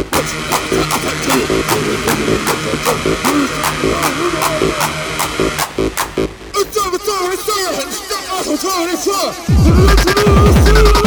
It's over, it's over, it's over, it's over, it's over, it's over, it's over, it's over, it's over,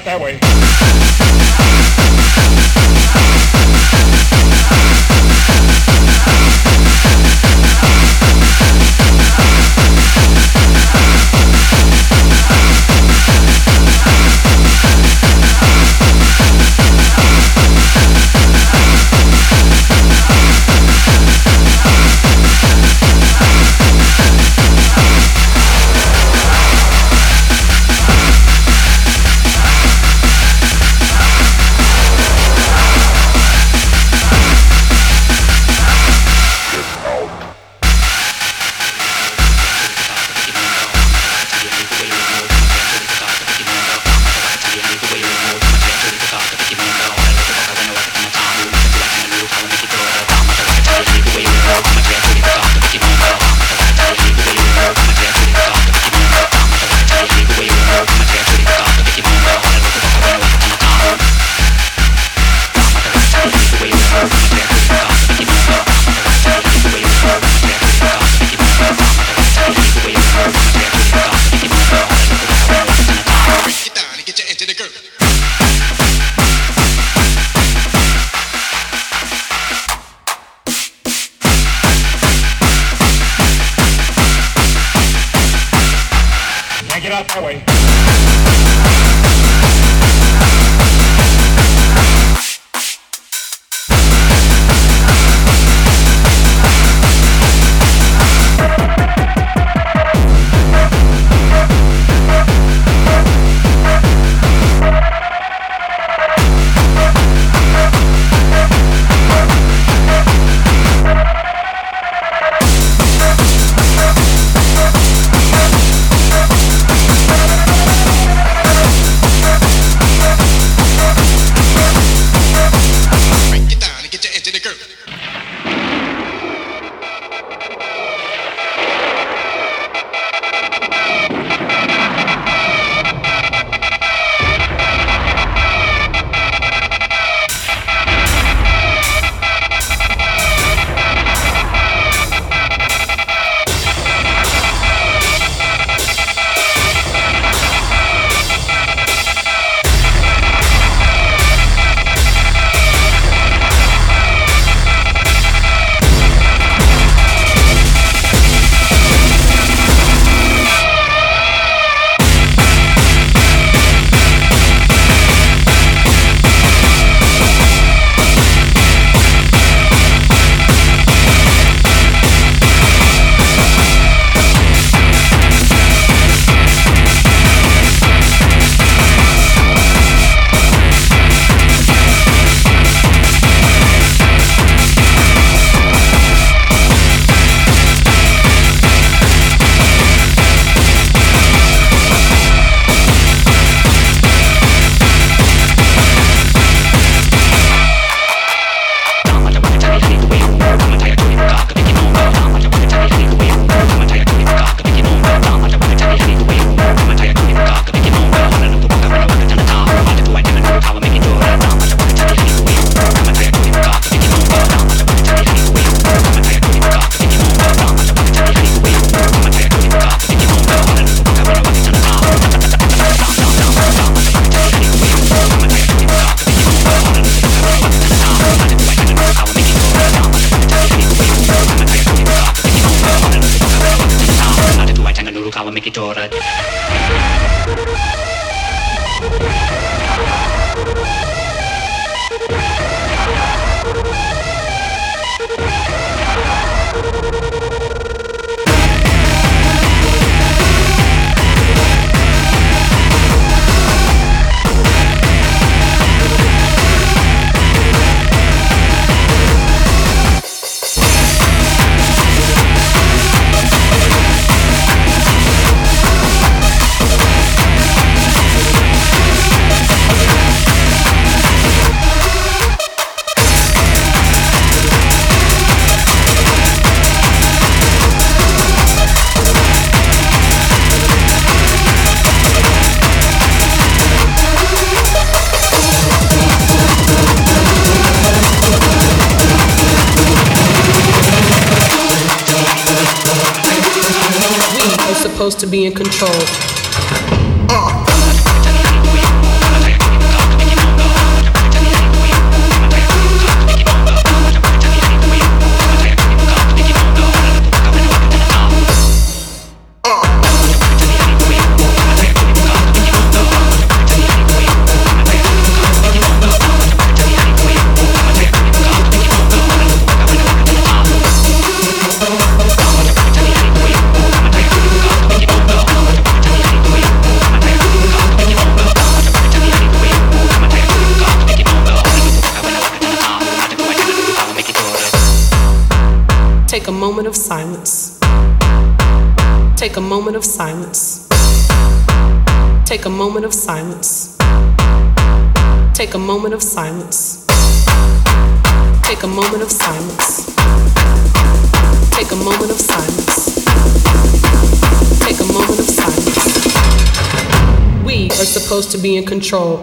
out that way. in control Take a moment of silence. Take a moment of silence. Take a moment of silence. Take a moment of silence. Take a moment of silence. Take a moment of silence. We are supposed to be in control.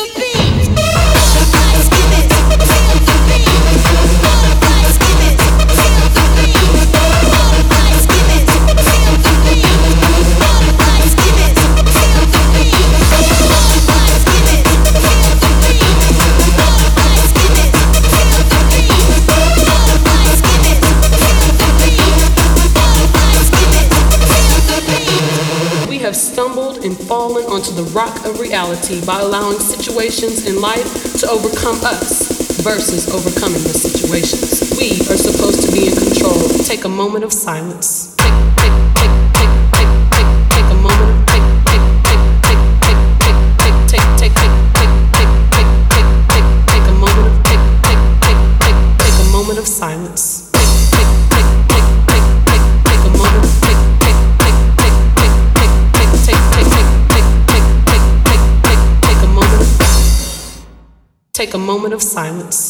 the beat. reality by allowing situations in life to overcome us versus overcoming the situations. We are supposed to be in control. Take a moment of silence. of silence. take a moment of silence.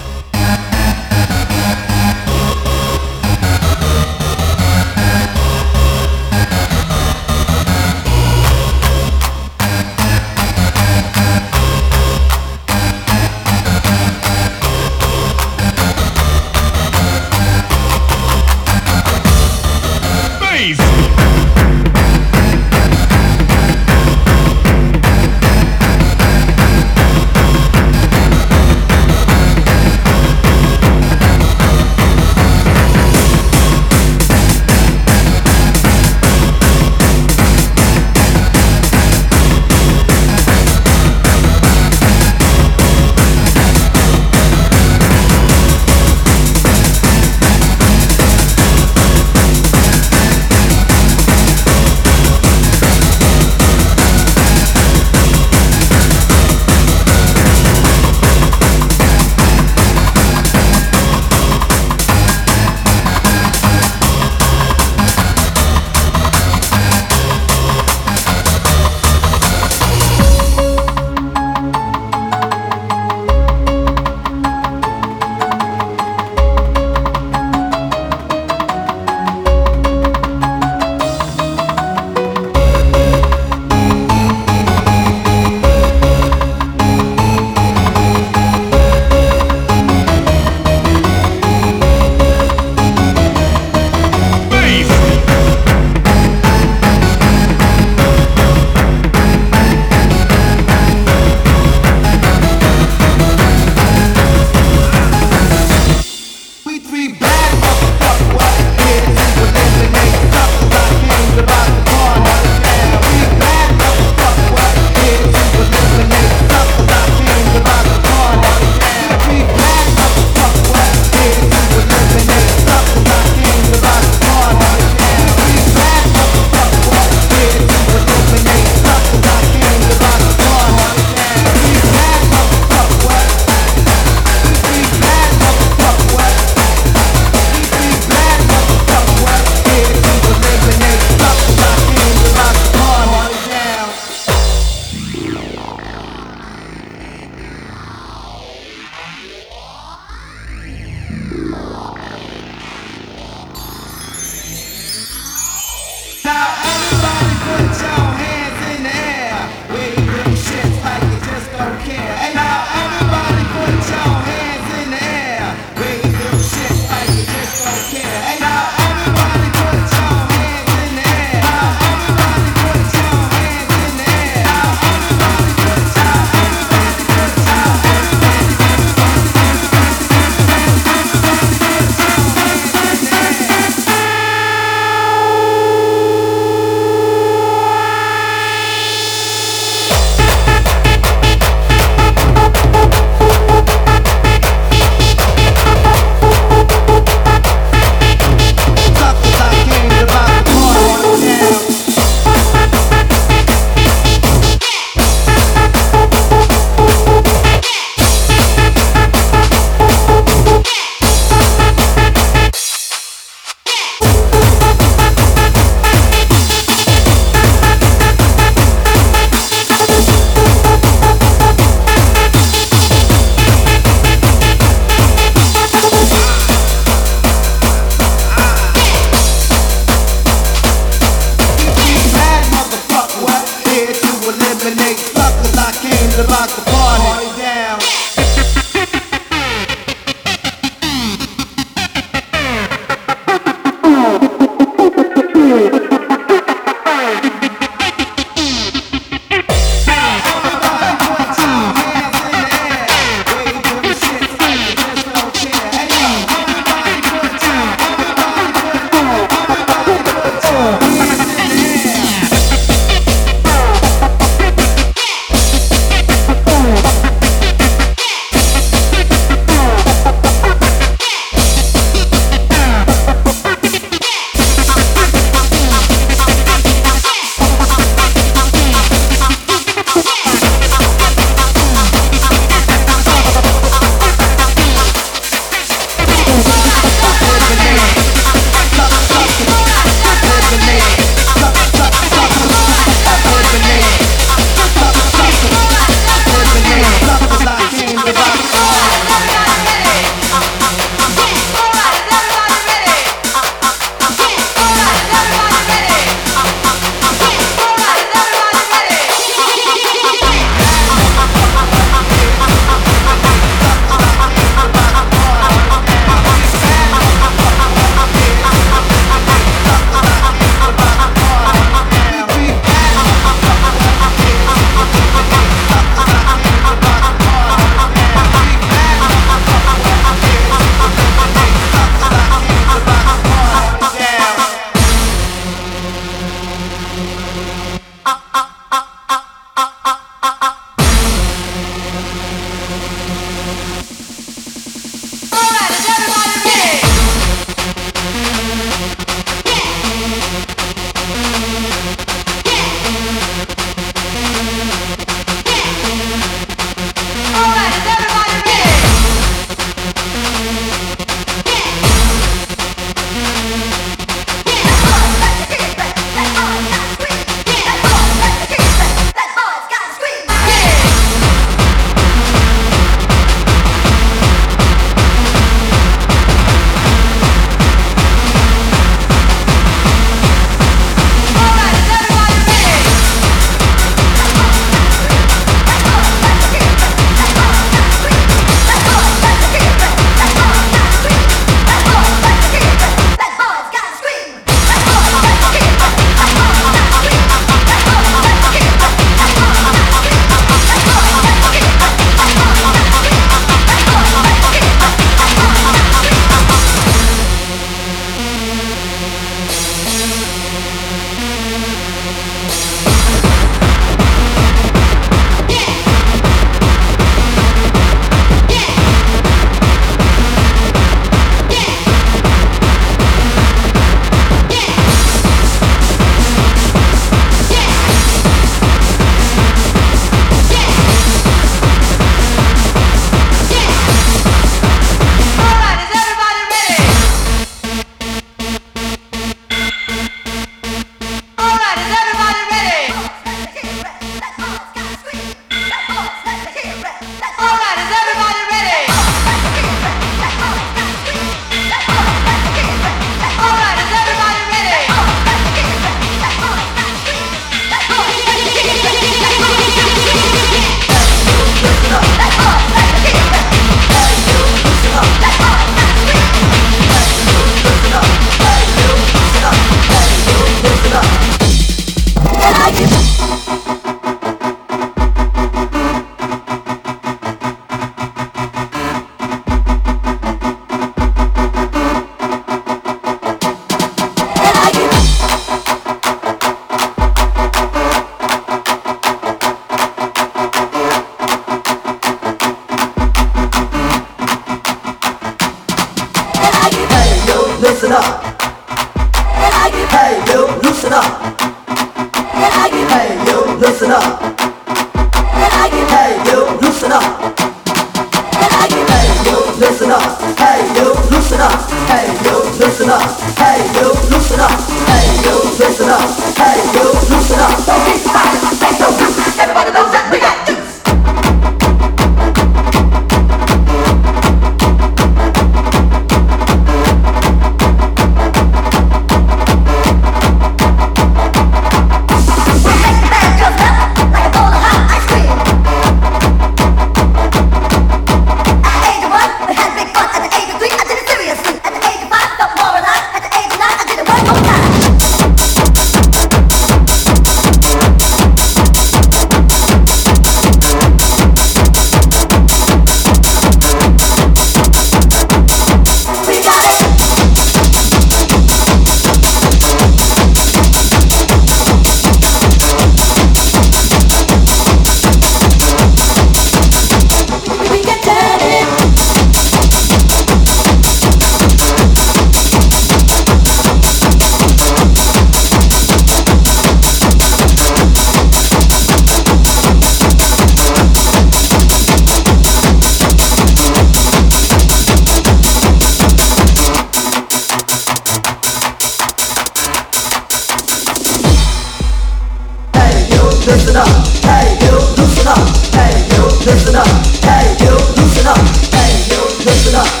listen up. Hey, you, listen up. Hey, you, listen up. Hey, you, listen up. Hey, you, listen up.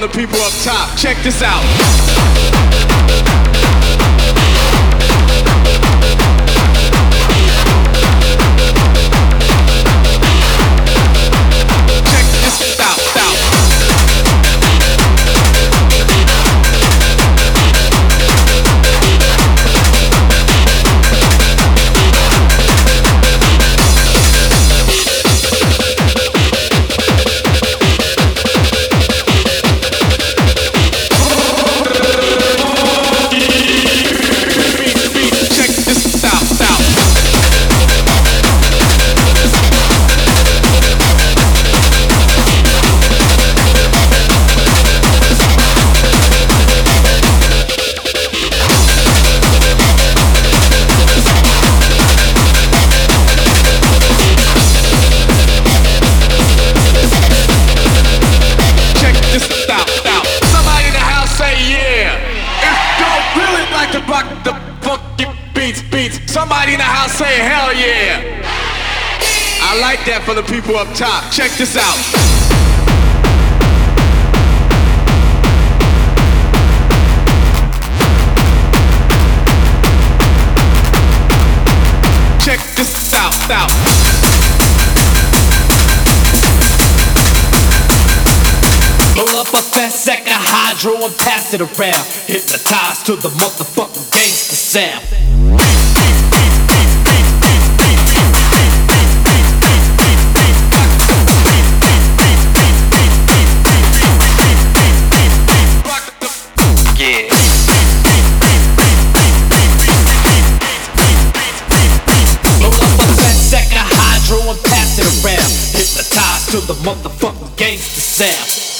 the people up top. Check this out. that for the people up top. Check this out. check this out, out. Pull up a fast sack of hydro and pass it around. Hypnotized to the motherfucking gangster sound. to the motherfucking gangster sound.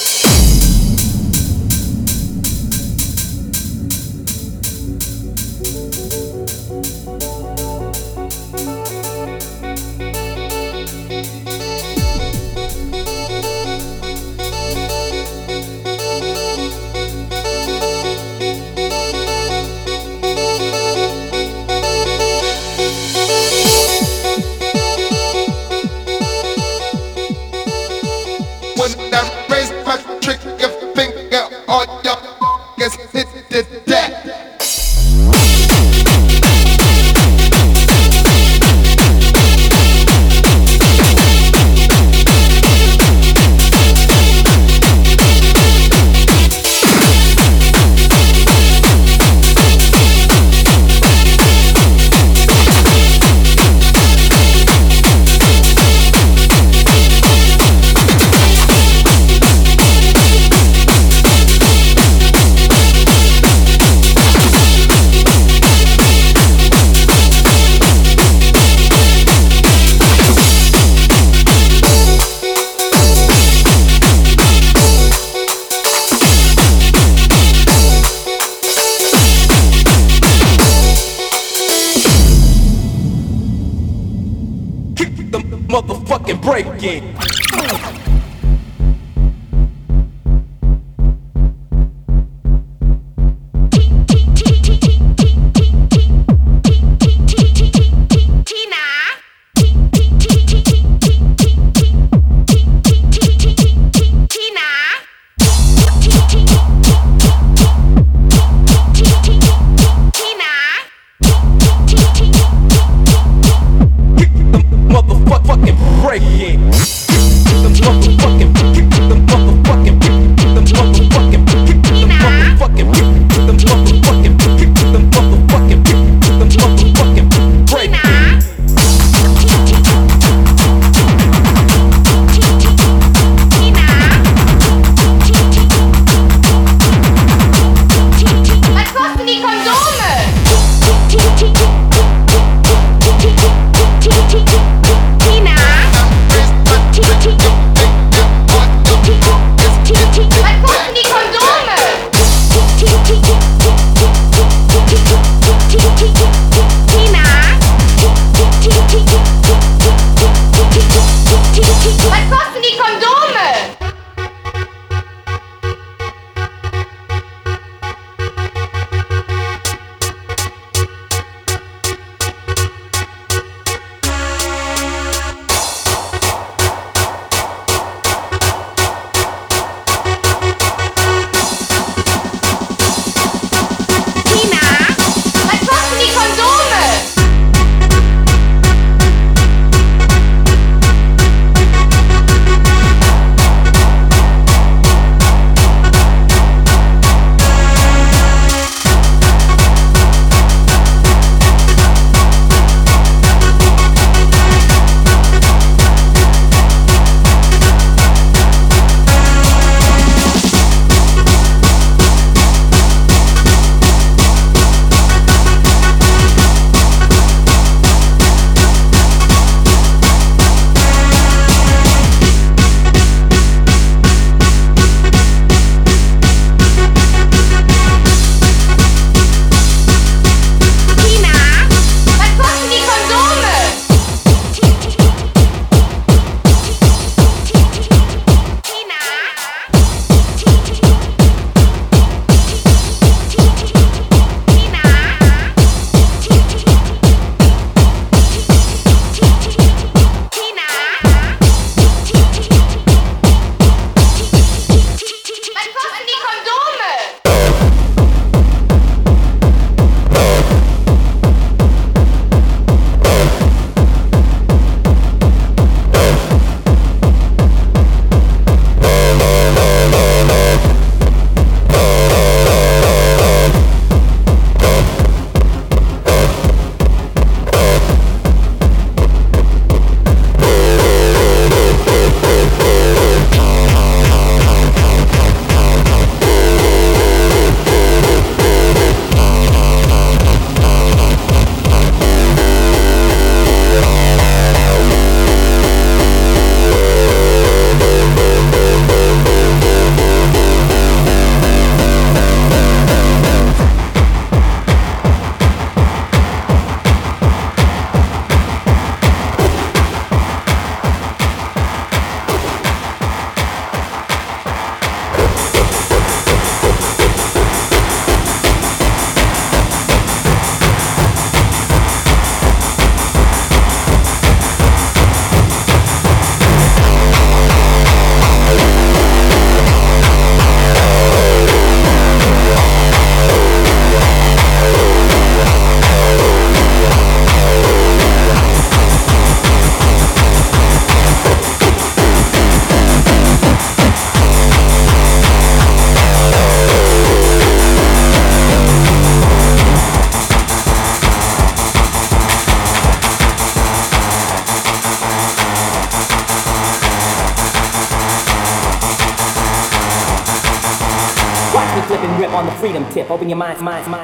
my, my.